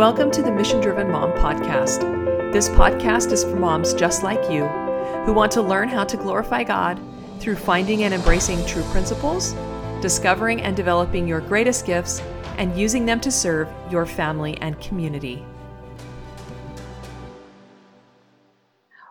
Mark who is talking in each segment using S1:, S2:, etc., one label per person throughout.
S1: Welcome to the Mission Driven Mom Podcast. This podcast is for moms just like you who want to learn how to glorify God through finding and embracing true principles, discovering and developing your greatest gifts, and using them to serve your family and community.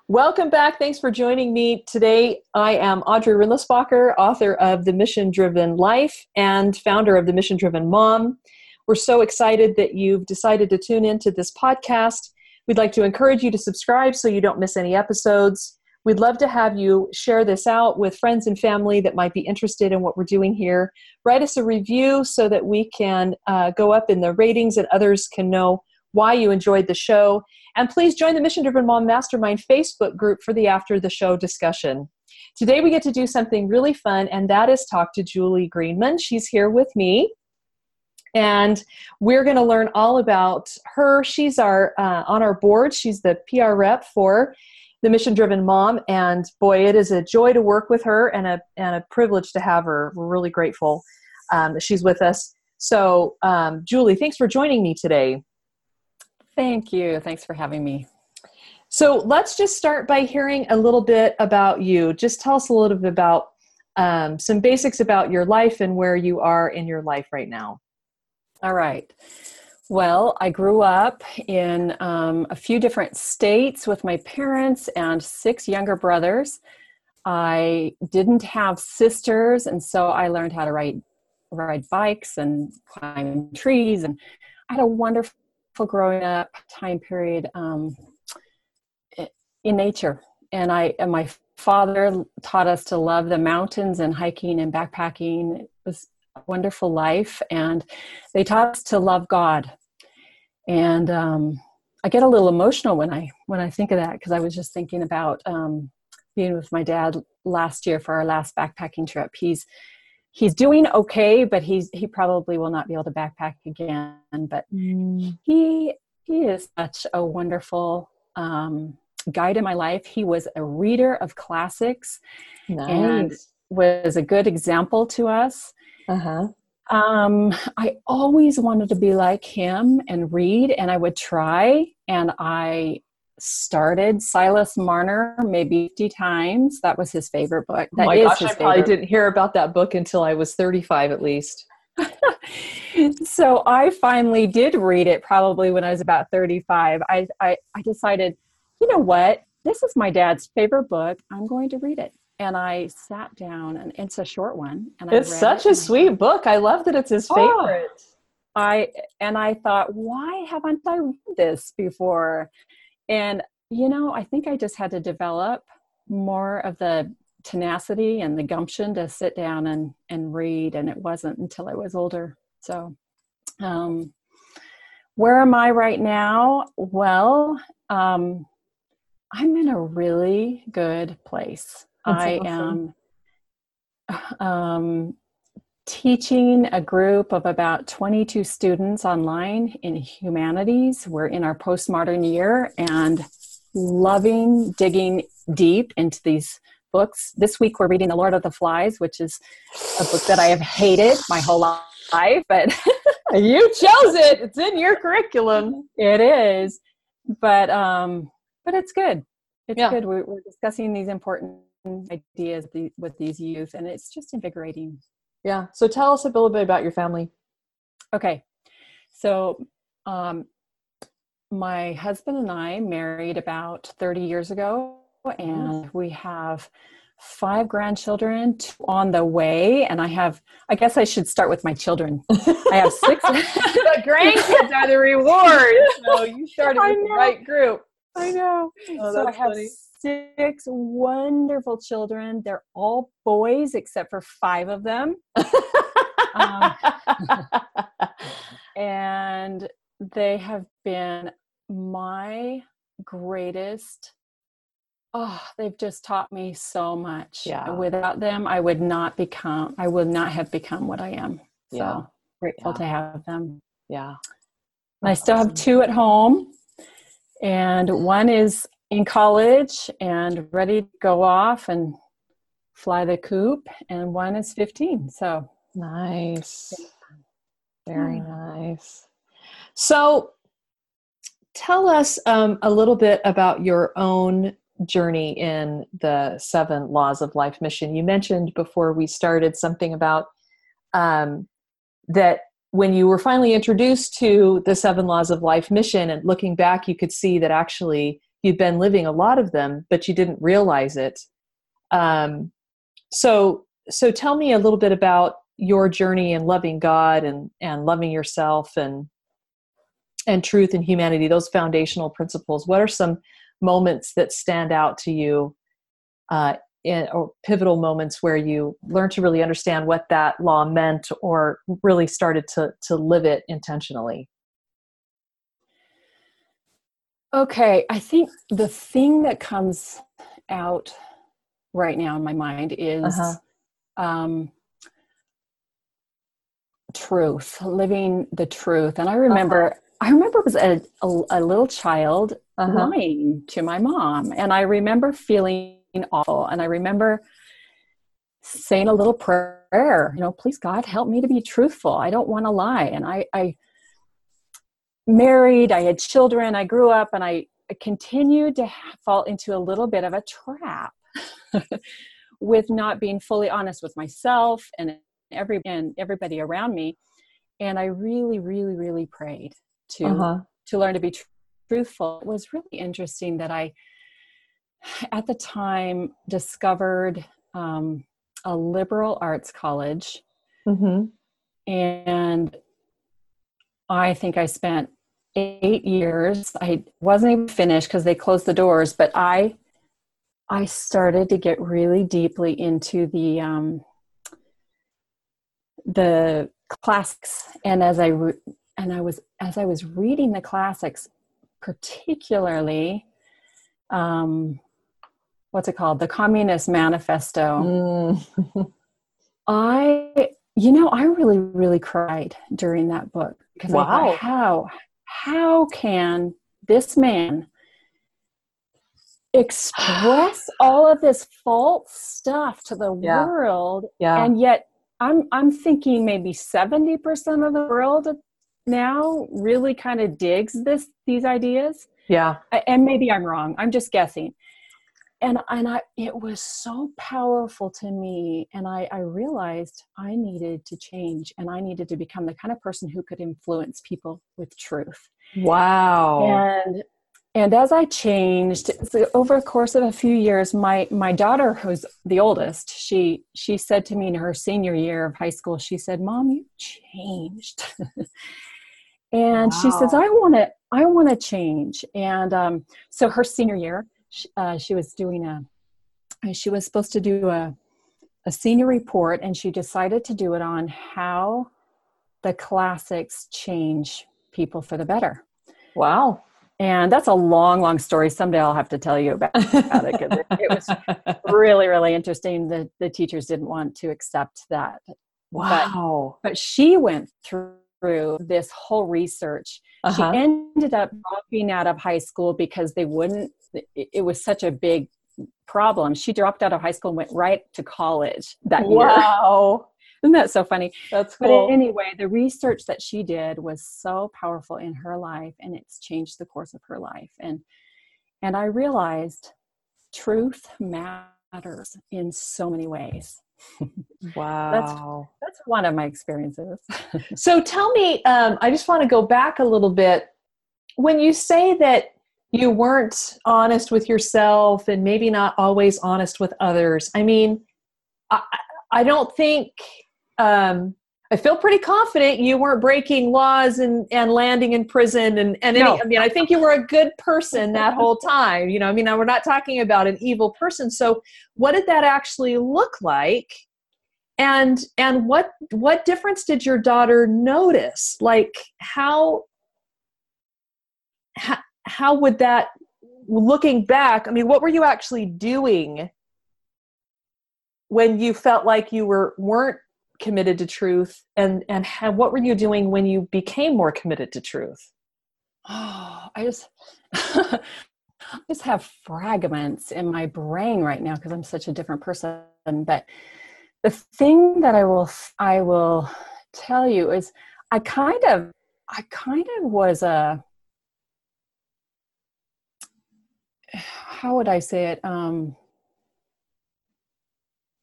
S1: Welcome back. Thanks for joining me. Today, I am Audrey Rindlisbacher, author of The Mission Driven Life and founder of The Mission Driven Mom. We're so excited that you've decided to tune into this podcast. We'd like to encourage you to subscribe so you don't miss any episodes. We'd love to have you share this out with friends and family that might be interested in what we're doing here. Write us a review so that we can uh, go up in the ratings and others can know why you enjoyed the show. And please join the Mission Driven Mom Mastermind Facebook group for the after the show discussion. Today we get to do something really fun, and that is talk to Julie Greenman. She's here with me and we're going to learn all about her. She's our uh, on our board. She's the pr rep for the mission driven mom. And boy it is a joy to work with her and a, and a privilege to have her. We're really grateful um, that she's with us. So um, julie thanks for joining me today.
S2: Thank you. Thanks for having me.
S1: So let's just start by hearing a little bit about you. Just tell us a little bit about um, some basics about your life and where you are in your life right now
S2: all right. Well, I grew up in um, a few different states with my parents and six younger brothers. I didn't have sisters, and so I learned how to ride ride bikes and climb trees. And I had a wonderful growing up time period um, in nature. And I and my father taught us to love the mountains and hiking and backpacking. It was wonderful life and they taught us to love god and um, i get a little emotional when i when i think of that because i was just thinking about um, being with my dad last year for our last backpacking trip he's he's doing okay but he's he probably will not be able to backpack again but mm. he he is such a wonderful um, guide in my life he was a reader of classics nice. and was a good example to us uh-huh. Um, I always wanted to be like him and read, and I would try. And I started Silas Marner maybe 50 times. That was his favorite book. That
S1: oh my gosh, I probably didn't hear about that book until I was 35 at least.
S2: so I finally did read it probably when I was about 35. I, I, I decided, you know what? This is my dad's favorite book. I'm going to read it and I sat down, and it's a short one. And
S1: it's such it a sweet book. I love that it's his oh, favorite. Oh,
S2: I and I thought, why haven't I read this before? And you know, I think I just had to develop more of the tenacity and the gumption to sit down and and read. And it wasn't until I was older. So, um, where am I right now? Well, um, I'm in a really good place. That's I awesome. am um, teaching a group of about 22 students online in humanities. We're in our postmodern year and loving digging deep into these books. This week we're reading The Lord of the Flies, which is a book that I have hated my whole life, but
S1: you chose it. It's in your curriculum.
S2: It is. But um but it's good. It's yeah. good. We're, we're discussing these important ideas with these youth and it's just invigorating.
S1: Yeah so tell us a little bit about your family.
S2: Okay so um, my husband and i married about 30 years ago and we have five grandchildren on the way and i have i guess i should start with my children. I have six
S1: the grandkids are the reward so you started with the right group.
S2: I know. Oh, so i have funny six wonderful children. They're all boys except for five of them. um, and they have been my greatest oh they've just taught me so much yeah without them i would not become i would not have become what i am so yeah. grateful yeah. to have them
S1: yeah
S2: i still awesome. have two at home and one is in college and ready to go off and fly the coop and one is 15 so.
S1: Nice. Very nice. So tell us um, a little bit about your own journey in the seven laws of life mission. You mentioned before we started something about um, that when you were finally introduced to the seven laws of life mission and looking back, you could see that actually you'd been living a lot of them, but you didn't realize it. Um, so, so tell me a little bit about your journey in loving God and and loving yourself and and truth and humanity. Those foundational principles. What are some moments that stand out to you uh, in, or pivotal moments where you learned to really understand what that law meant or really started to to live it intentionally
S2: okay i think the thing that comes out right now in my mind is uh-huh. um, truth living the truth and i remember uh-huh. i remember as a, a, a little child uh-huh. lying to my mom and i remember feeling awful and i remember saying a little prayer you know please god help me to be truthful i don't want to lie and i i married i had children i grew up and i, continued to fall into a little bit of a trap with not being fully honest with myself and every and everybody around me and i really really really prayed to uh-huh. to learn to be tr- truthful it was really interesting that i at the time discovered um, a liberal arts college mm-hmm. and i think i spent eight years i wasn't even finished because they closed the doors but i i started to get really deeply into the um, the classics and as i re- and i was as i was reading the classics particularly um what's it called the communist manifesto mm. i you know i really really cried during that book because wow. I thought, how how can this man express all of this false stuff to the yeah. world yeah. and yet I'm I'm thinking maybe 70% of the world now really kind of digs this these ideas.
S1: Yeah.
S2: And maybe I'm wrong. I'm just guessing. And and I it was so powerful to me and I I realized I needed to change and I needed to become the kind of person who could influence people with truth.
S1: Wow.
S2: And and as i changed over a course of a few years my my daughter who's the oldest she she said to me in her senior year of high school she said mom you changed and wow. she says i want to i want to change and um, so her senior year she, uh, she was doing a she was supposed to do a a senior report and she decided to do it on how the classics change people for the better.
S1: Wow.
S2: And that's a long long story. Someday i'll have to tell you about, about it because it, it, was really really interesting. The, the teachers didn't want to accept that.
S1: Wow.
S2: but, but she went through this whole research uh-huh. she ended up dropping out of high school because they wouldn't it, it was such a big problem she dropped out of high school and went right to college that
S1: wow.
S2: year wow isn't that so funny?
S1: That's cool.
S2: But anyway, the research that she did was so powerful in her life and it's changed the course of her life. And and I realized truth matters in so many ways.
S1: Wow.
S2: that's, that's one of my experiences.
S1: so tell me, um, I just want to go back a little bit. When you say that you weren't honest with yourself and maybe not always honest with others, I mean, I, I don't think um, I feel pretty confident you weren't breaking laws and, and landing in prison and, and any, no. I mean, I think you were a good person that whole time. You know, I mean, we're not talking about an evil person. So what did that actually look like? And and what what difference did your daughter notice? Like how how, how would that looking back, I mean, what were you actually doing when you felt like you were weren't committed to truth? And and what were you doing when you became more committed to truth?
S2: Oh i just I just have fragments in my brain right now because i'm such a different person. But the thing that i will i will tell you is i kind of i kind of was a how would I say it? Um,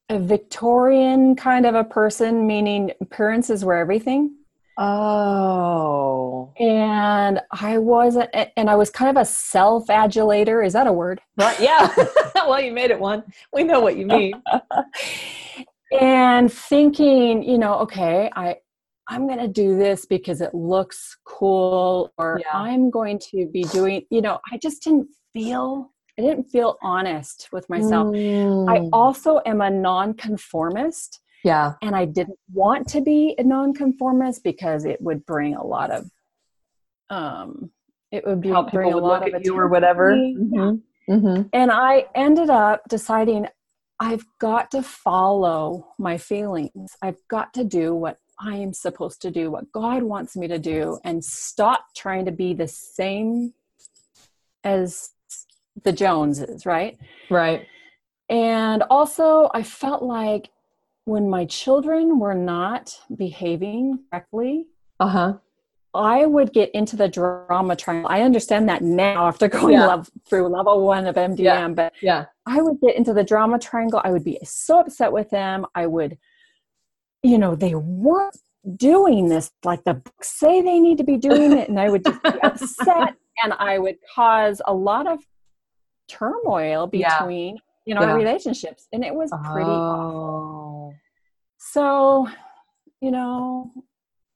S2: a Victorian kind of a person, meaning appearances were everything.
S1: Oh.
S2: And I wasn't, and I was kind of a self adulator. Is that a word?
S1: Right. Yeah. well, you made it one. We know what you mean.
S2: and thinking, you know, okay, I, I'm going to do this because it looks cool, or yeah. I'm going to be doing, you know, I just didn't feel I didn't feel honest with myself. Mm. I also am a nonconformist.
S1: Yeah.
S2: And I didn't want to be a nonconformist because it would bring a lot of um it would be
S1: How bring a lot of you or whatever. Mm-hmm.
S2: Mm-hmm. And I ended up deciding I've got to follow my feelings. I've got to do what I am supposed to do, what God wants me to do, and stop trying to be the same as the Joneses, right?
S1: Right.
S2: And also, I felt like when my children were not behaving correctly,
S1: uh huh,
S2: I would get into the drama triangle. I understand that now after going yeah. level, through level one of MDM,
S1: yeah.
S2: but
S1: yeah,
S2: I would get into the drama triangle. I would be so upset with them. I would, you know, they weren't doing this like the books say they need to be doing it, and I would just be upset, and I would cause a lot of turmoil between yeah. in our yeah. relationships and it was pretty oh. awful. So you know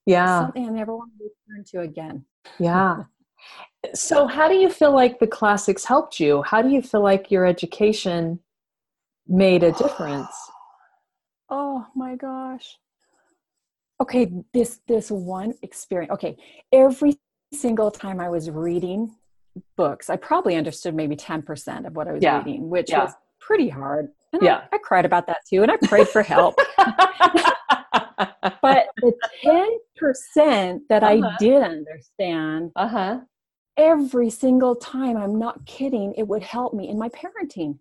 S1: yeah.
S2: something i never want to return to again.
S1: Yeah. So how do you feel like the classics helped you? How do you feel like your education made a difference?
S2: Oh my gosh. Okay this this one experience okay. Every single time i was reading books, I probably understood maybe 10% of what I was yeah. reading, which yeah. was pretty hard. And yeah. I, I, cried about that too, and I prayed for help. but the 10% that uh-huh. I did understand,
S1: uh-huh.
S2: every single time, I'm not kidding, it would help me in my parenting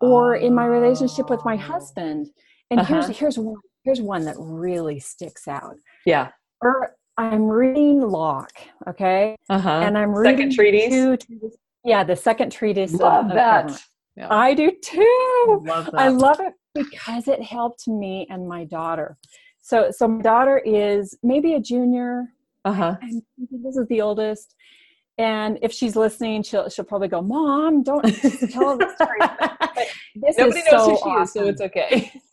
S2: or in my relationship with my oh. husband. And uh-huh. here's here's one here's one that really sticks out.
S1: Yeah.
S2: Or I'm reading Locke, okay,
S1: uh-huh.
S2: and I'm reading
S1: second treatise.
S2: Two, yeah, the second treatise.
S1: Love of, that. Of
S2: yeah. I do too. Love that. I love it because it helped me and my daughter. So, so my daughter is maybe a junior.
S1: Uh huh.
S2: This is the oldest, and if she's listening, she'll she'll probably go, "Mom, don't tell the story."
S1: But this Nobody knows so who she awesome. is, so it's okay.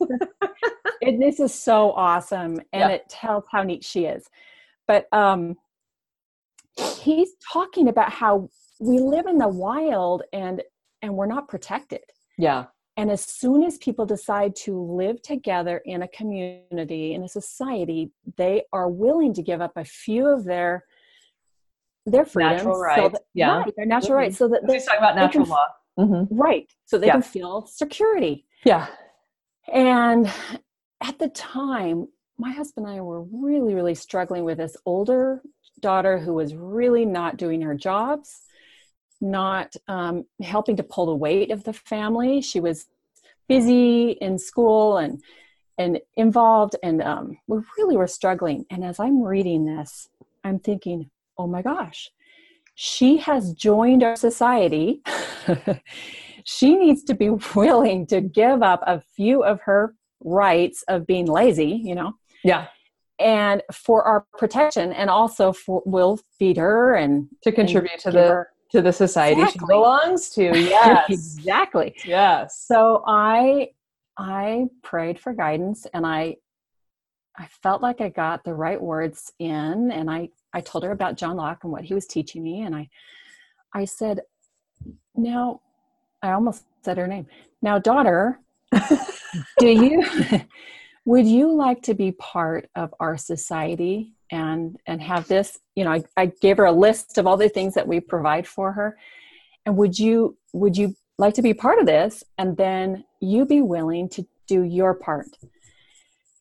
S2: it, this is so awesome, and yeah. it tells how neat she is but um, he's talking about how we live in the wild and and we're not protected
S1: yeah
S2: and as soon as people decide to live together in a community in a society they are willing to give up a few of their their freedoms
S1: natural rights. So that,
S2: yeah right, their natural mm-hmm. rights so that
S1: talking about natural
S2: can,
S1: law
S2: mm-hmm. right so they yeah. can feel security
S1: yeah
S2: and at the time my husband and I were really, really struggling with this older daughter who was really not doing her jobs, not um, helping to pull the weight of the family. She was busy in school and and involved, and um, we really were struggling. And as I'm reading this, I'm thinking, oh my gosh, she has joined our society. she needs to be willing to give up a few of her rights of being lazy, you know,
S1: yeah.
S2: And for our protection and also for we'll feed her and
S1: to contribute and to the her. to the society exactly. she belongs to. Yes.
S2: exactly.
S1: Yes.
S2: So I I prayed for guidance and I I felt like I got the right words in and I I told her about John Locke and what he was teaching me and I I said now I almost said her name. Now daughter, do you would you like to be part of our society and and have this you know I, I gave her a list of all the things that we provide for her. And would you would you like to be part of this and then you be willing to do your part?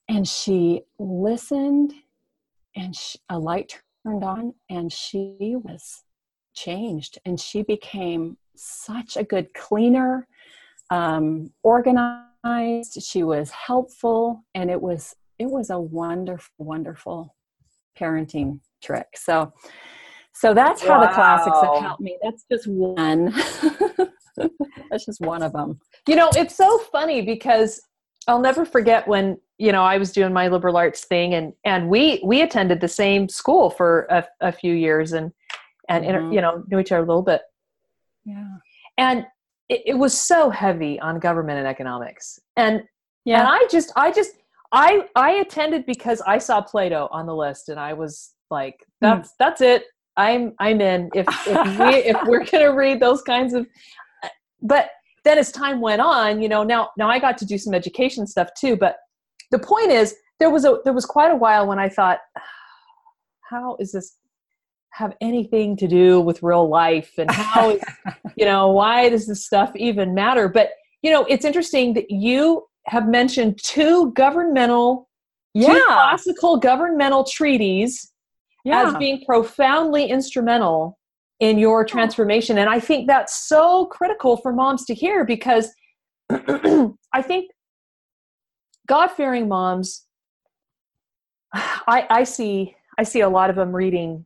S2: And she listened and she, a light turned on and she was changed and she became such a good cleaner um, organized she was helpful and it was it was a wonderful wonderful parenting trick so so that's how wow. the classics have helped me that's just one That's just one of them.
S1: You know, it's so funny because I'll never forget when you know I was doing my liberal arts thing, and and we we attended the same school for a, a few years, and and mm-hmm. you know knew each other a little bit.
S2: Yeah,
S1: and it, it was so heavy on government and economics, and yeah, and I just I just I I attended because I saw Plato on the list, and I was like, hmm. that's mm. that's it. I'm I'm in. If if we if we're gonna read those kinds of, but then as time went on, you know, now now I got to do some education stuff too. But the point is, there was a there was quite a while when I thought, how is this have anything to do with real life, and how is, you know why does this stuff even matter? But you know, it's interesting that you have mentioned two governmental, yeah. two classical governmental treaties yeah. as being profoundly instrumental in your transformation. And I think that's so critical for moms to hear because I think God fearing moms, I, I see I see a lot of them reading,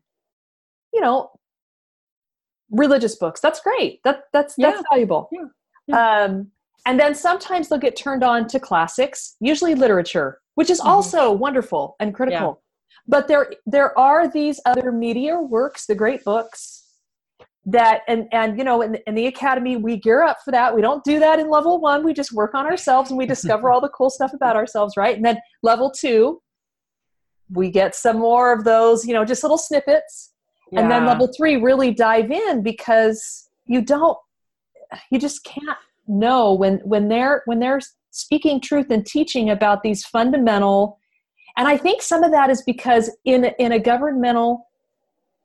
S1: you know, religious books. That's great. That that's yeah. that's valuable. Yeah. yeah. Um, and then sometimes they'll get turned on to classics, usually literature, which is mm-hmm. also wonderful and critical. But there there are these other media works, the great books that and and you know in, in the academy we gear up for that we don't do that in level one we just work on ourselves and we discover all the cool stuff about ourselves right and then level two we get some more of those you know just little snippets yeah. and then level three really dive in because you don't you just can't know when when they're when they're speaking truth and teaching about these fundamental and I think some of that is because in in a governmental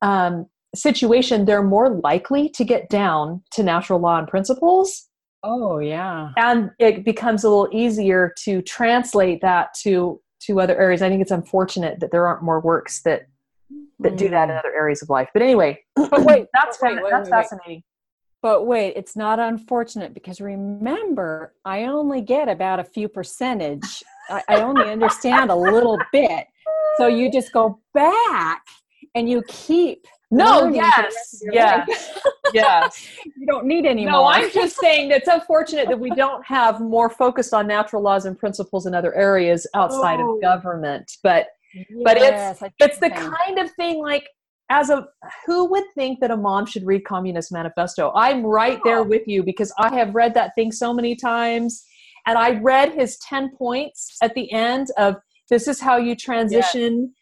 S1: um, situation, they're more likely to get down to natural law and principles.
S2: Oh yeah,
S1: and it becomes a little easier to translate that to to other areas. I think it's unfortunate that there aren't more works that that mm. do that in mm. other areas of life. But anyway, but wait, that's wait, wait, that's wait, fascinating.
S2: But wait, it's not unfortunate because remember, I only get about a few percentage I, I only understand a little bit. So you just go back and you keep
S1: no yes yes yes
S2: you don't need any
S1: no i'm just saying it's unfortunate that we don't have more focused on natural laws and principles in other areas outside oh. of government but yes, but it's it's the kind of thing like as a who would think that a mom should read communist manifesto i'm right there with you because i have read that thing so many times and I read his 10 points at the end of this is how you transition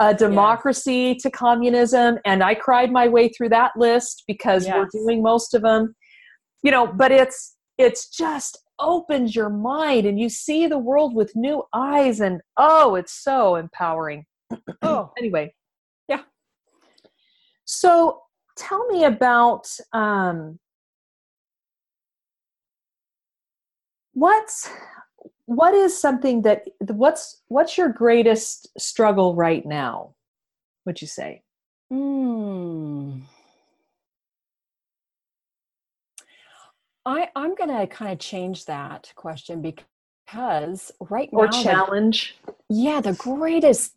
S1: yes. a democracy yes. to communism. And I cried my way through that list because yes. we're doing most of them. You know, but it's it's just opens your mind and you see the world with new eyes and oh, it's so empowering. oh, anyway.
S2: Yeah.
S1: So tell me about um, what's what is something that what's what's your greatest struggle right now would you say
S2: Hmm. I, I'm going to kind of change that question because right
S1: or now, Or challenge.
S2: The, yeah, the greatest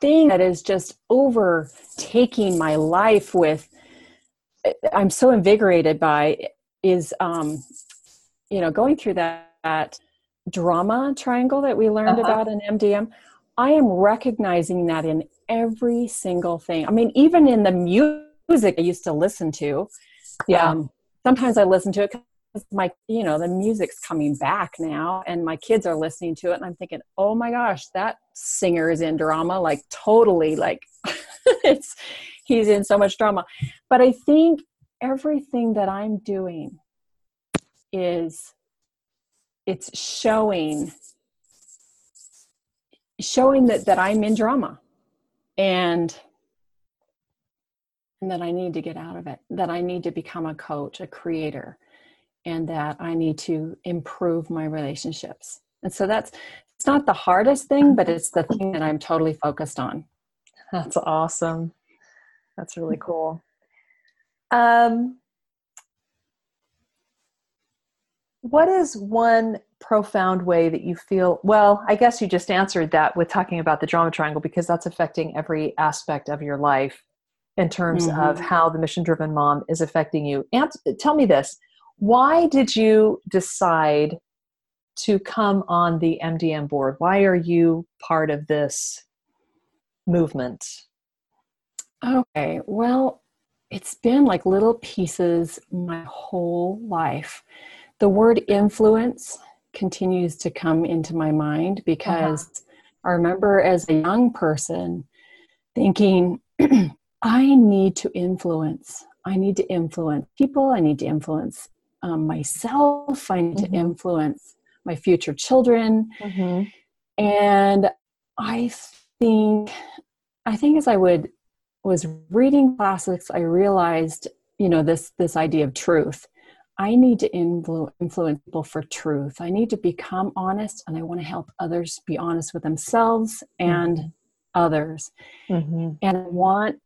S2: thing that is just overtaking my life with, eh, I'm so invigorated by is, um, you know, going through that that drama triangle that we learned uh-huh. about in MDM, I am recognizing that in every single thing. I mean, even in the music I used to listen to. Yeah. Um, sometimes I listen to it my, you know, the music's coming back now and my kids are listening to it and I'm thinking, oh my gosh, that singer is in drama, like totally like it's, he's in so much drama. But I think everything that I'm doing is it's showing showing that that I'm in drama and and that I need to get out of it that I need to become a coach a creator and that I need to improve my relationships. And so that's it's not the hardest thing but it's the thing that I'm totally focused on.
S1: That's awesome. That's really cool. Um what is one profound way that you feel well i guess you just answered that with talking about the drama triangle because that's affecting every aspect of your life in terms mm-hmm. of how the mission driven mom is affecting you. And tell me this why did you decide to come on the MDM board? Why are you part of this movement?
S2: Okay, well, it's been like little pieces my whole life. The word influence continues to come into my mind because uh-huh. I remember as a young person thinking, I need to influence. I need to influence people. I need to influence um, myself. I need mm-hmm. to influence my future children. Mm-hmm. And I think, I think as I would was reading classics, I realized, you know, this this idea of truth. I need to influ- influence people for truth. I need to become honest, and I want to help others be honest with themselves and mm-hmm. others. Mm-hmm. And I want,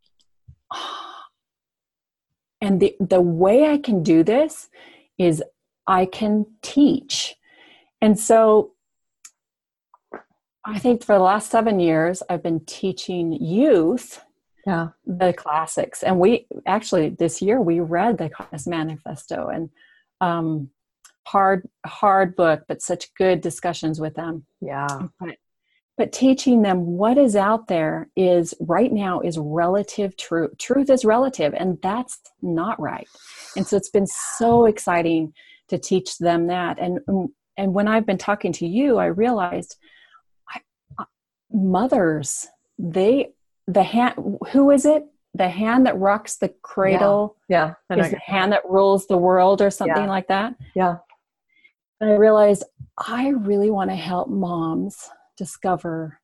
S2: and the the way I can do this is I can teach. And so I think for the last seven years, I've been teaching youth
S1: yeah.
S2: the classics. And we actually this year we read the Communist Manifesto and um hard hard book but such good discussions with them.
S1: Yeah.
S2: But, but teaching them what is out there is right now is relative truth truth is relative and that's not right and so it's been so exciting to teach them that and um, and when i've been talking to you i realized I, uh, mothers they the hand who is it the hand that rocks the cradle
S1: yeah,
S2: yeah. is the hand that rules the world or something
S1: yeah.
S2: like that
S1: yeah
S2: and i realized i really want to help moms discover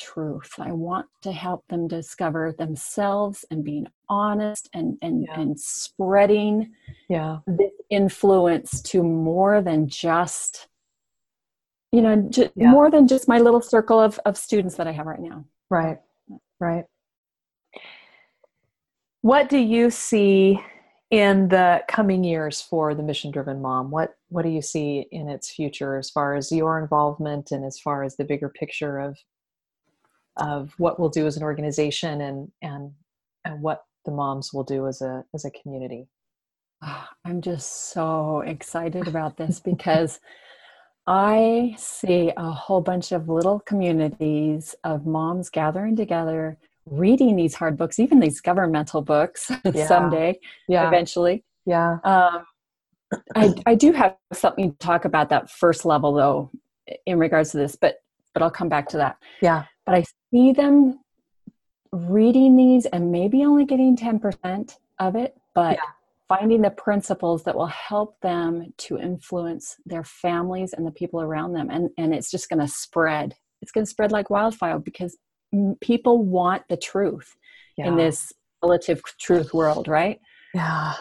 S2: truth. I want to help them discover themselves and being honest and and
S1: yeah.
S2: and spreading
S1: yeah.
S2: this influence to more than just you know j- more than just my little circle of of students that i have right now.
S1: Right. Right. What do you see in the coming years for the mission driven mom? What what do you see in its future as far as your involvement and as far as the bigger picture of of what we'll do as an organization and and and what the moms will do as a as a community?
S2: I'm just so excited about this because I see a whole bunch of little communities of moms gathering together, reading these hard books, even these governmental books yeah. someday,
S1: yeah.
S2: eventually.
S1: Yeah.
S2: Um, I, I do have something to talk about that first level though, in regards to this, but but I'll come back to that.
S1: Yeah.
S2: But I see them reading these and maybe only getting 10% of it, but yeah finding the principles that will help them to influence their families and the people around them and and it's just going to spread it's going to spread like wildfire because people want the truth yeah. in this relative truth world right
S1: yeah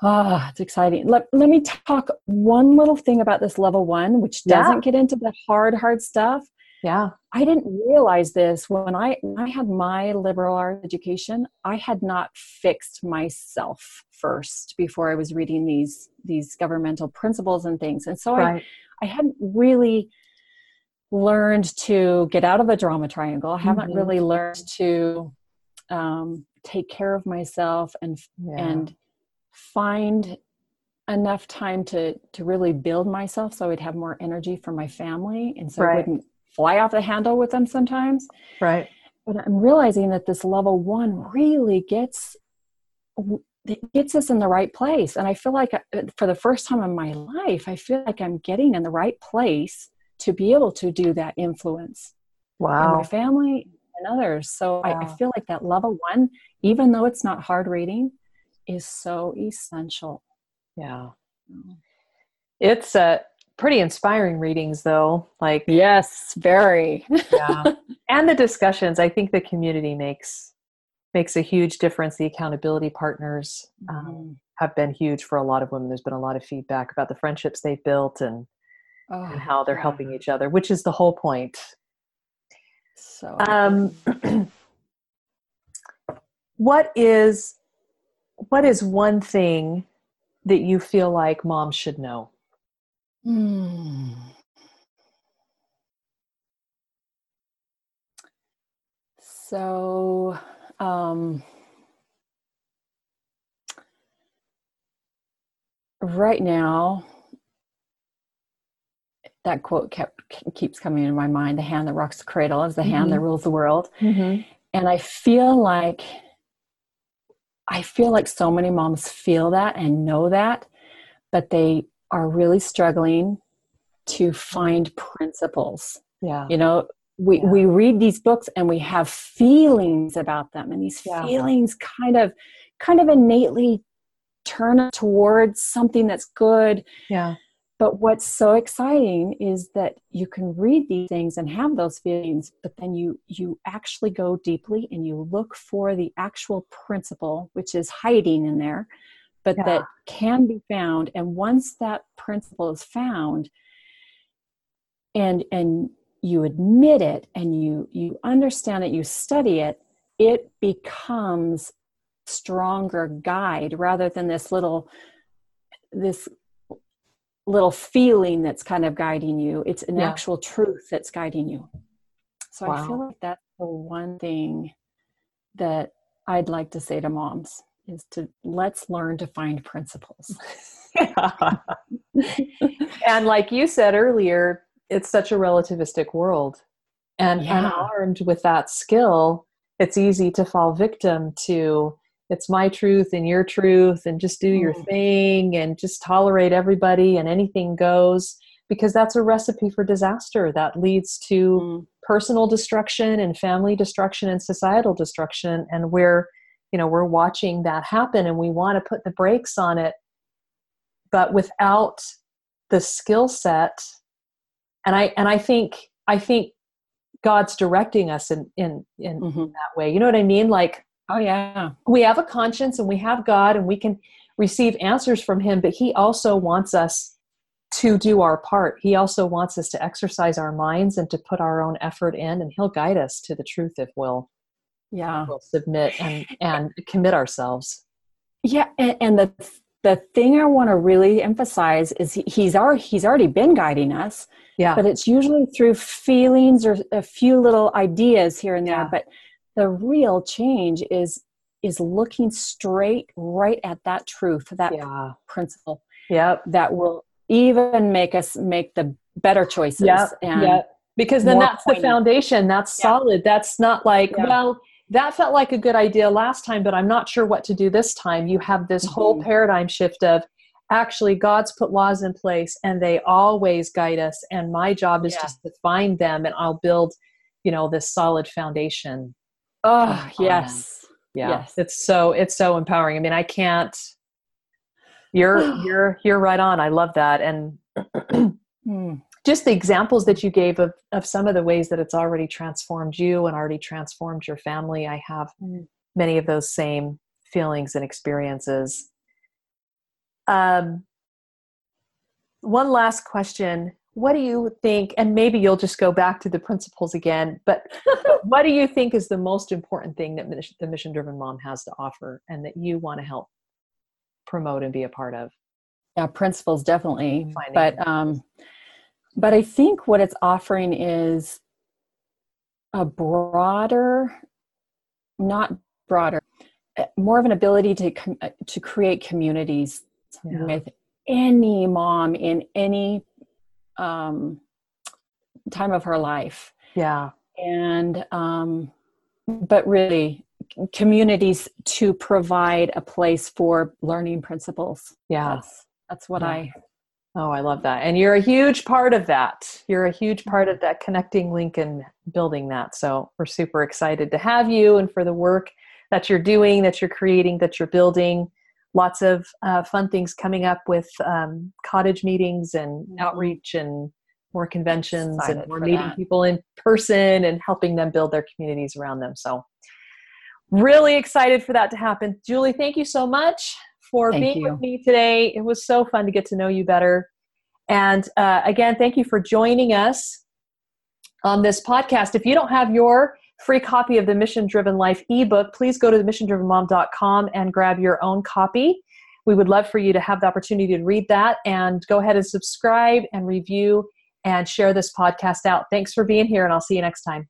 S2: Oh, it's exciting. Let, let me talk one little thing about this level one, which doesn't yeah. get into the hard, hard stuff.
S1: Yeah.
S2: I didn't realize this when I, when I had my liberal arts education. I had not fixed myself first before I was reading these these governmental principles and things. And so right. I, I hadn't really learned to get out of the drama triangle. I haven't mm-hmm. really learned to um, take care of myself and yeah. and find enough time to to really build myself so I'd have more energy for my family and so right. I wouldn't fly off the handle with them sometimes.
S1: Right.
S2: But I'm realizing that this level one really gets it gets us in the right place. And I feel like uh, for the first time in my life, I feel like I'm getting in the right place to be able to do that influence.
S1: Wow.
S2: my family and others. So wow. I, I feel like that level one, even though it's not hard reading, is so essential.
S1: Yeah. It's a pretty inspiring readings though like
S2: yes very
S1: yeah and the discussions i think the community makes makes a huge difference the accountability partners um, mm-hmm. have been huge for a lot of women there's been a lot of feedback about the friendships they've built and oh, and how they're yeah. helping each other which is the whole point
S2: so
S1: um what is what is one thing that you feel like mom should know
S2: Hmm. So, um, right now, that quote kept keeps coming in my mind: "The hand that rocks the cradle is the mm-hmm. hand that mm-hmm. rules the world." Mm-hmm. And I feel like I feel like so many moms feel that and know that, but they are really struggling to find principles.
S1: Yeah.
S2: You know, we, yeah. we read these books and we have feelings about them and these yeah. feelings kind of kind of innately turn towards something that's good.
S1: Yeah.
S2: But what's so exciting is that you can read these things and have those feelings, but then you you actually go deeply and you look for the actual principle, which is hiding in there, but yeah. that can be found. And once that principle is found, and and you admit it and you you understand it, you study it, it becomes stronger guide rather than this little this little feeling that's kind of guiding you. It's an yeah. actual truth that's guiding you. So wow. I feel like that's the one thing that I'd like to say to moms is to let's learn to find principles.
S1: and like you said earlier, it's such a relativistic world. And, yeah. and armed with that skill, it's easy to fall victim to it's my truth and your truth and just do your mm. thing and just tolerate everybody and anything goes because that's a recipe for disaster that leads to mm. personal destruction and family destruction and societal destruction and we're you know we're watching that happen and we want to put the brakes on it but without the skill set and i and i think i think god's directing us in in in mm-hmm. that way you know what i mean like
S2: Oh, yeah.
S1: We have a conscience and we have God and we can receive answers from Him, but He also wants us to do our part. He also wants us to exercise our minds and to put our own effort in, and He'll guide us to the truth if we'll,
S2: yeah,
S1: we'll submit and, and commit ourselves.
S2: Yeah. And, and the, the thing I want to really emphasize is he, he's our, he's already been guiding us.
S1: Yeah.
S2: But it's usually through feelings or a few little ideas here and there. Yeah. But the real change is is looking straight right at that truth that yeah. principle
S1: yep
S2: that will even make us make the better choices
S1: yep. and yep. because then that's poignant. the foundation that's solid that's not like well that felt like a good idea last time but i'm not sure what to do this time you have this mm-hmm. whole paradigm shift of actually god's put laws in place and they always guide us and my job is yeah. just to find them and i'll build you know this solid foundation
S2: Oh, yes.
S1: Yeah. Yes. It's so it's so empowering. I mean, I can't you're you're you're right on. I love that. And hmm. just the examples that you gave of of some of the ways that it's already transformed you and already transformed your family. I have mm. many of those same feelings and experiences. Um one last question what do you think and maybe you'll just go back to the principles again but what do you think is the most important thing that the mission driven mom has to offer and that you want to help promote and be a part of
S2: yeah principles definitely Finding but um but i think what it's offering is a broader not broader eh, more of an ability to uh, to create communities yeah. with any mom in any um, time of her life.
S1: Yeah.
S2: And, um, but really, communities to provide a place for learning principles.
S1: Yeah.
S2: That's, that's what yeah. I.
S1: Oh, I love that. And you're a huge part of that. You're a huge part of that connecting link and building that. So we're super excited to have you and for the work that you're doing, that you're creating, that you're building lots of uh, fun things coming up with um, cottage meetings and mm-hmm. outreach and more conventions Excited and more meeting that. people in person and helping them build their communities around them. So, really excited for that to happen. Julie, thank you so much for thank being you. with me today. It was so fun to get to know you better. And uh, again, thank you for joining us on this podcast. If you don't have your free copy of the Mission Driven Life ebook, please go to missiondrivenmom.com and grab your own copy. We would love for you to have the opportunity to read that and go ahead and subscribe and review and share this podcast out. Thanks for being here, and I'll see you next time.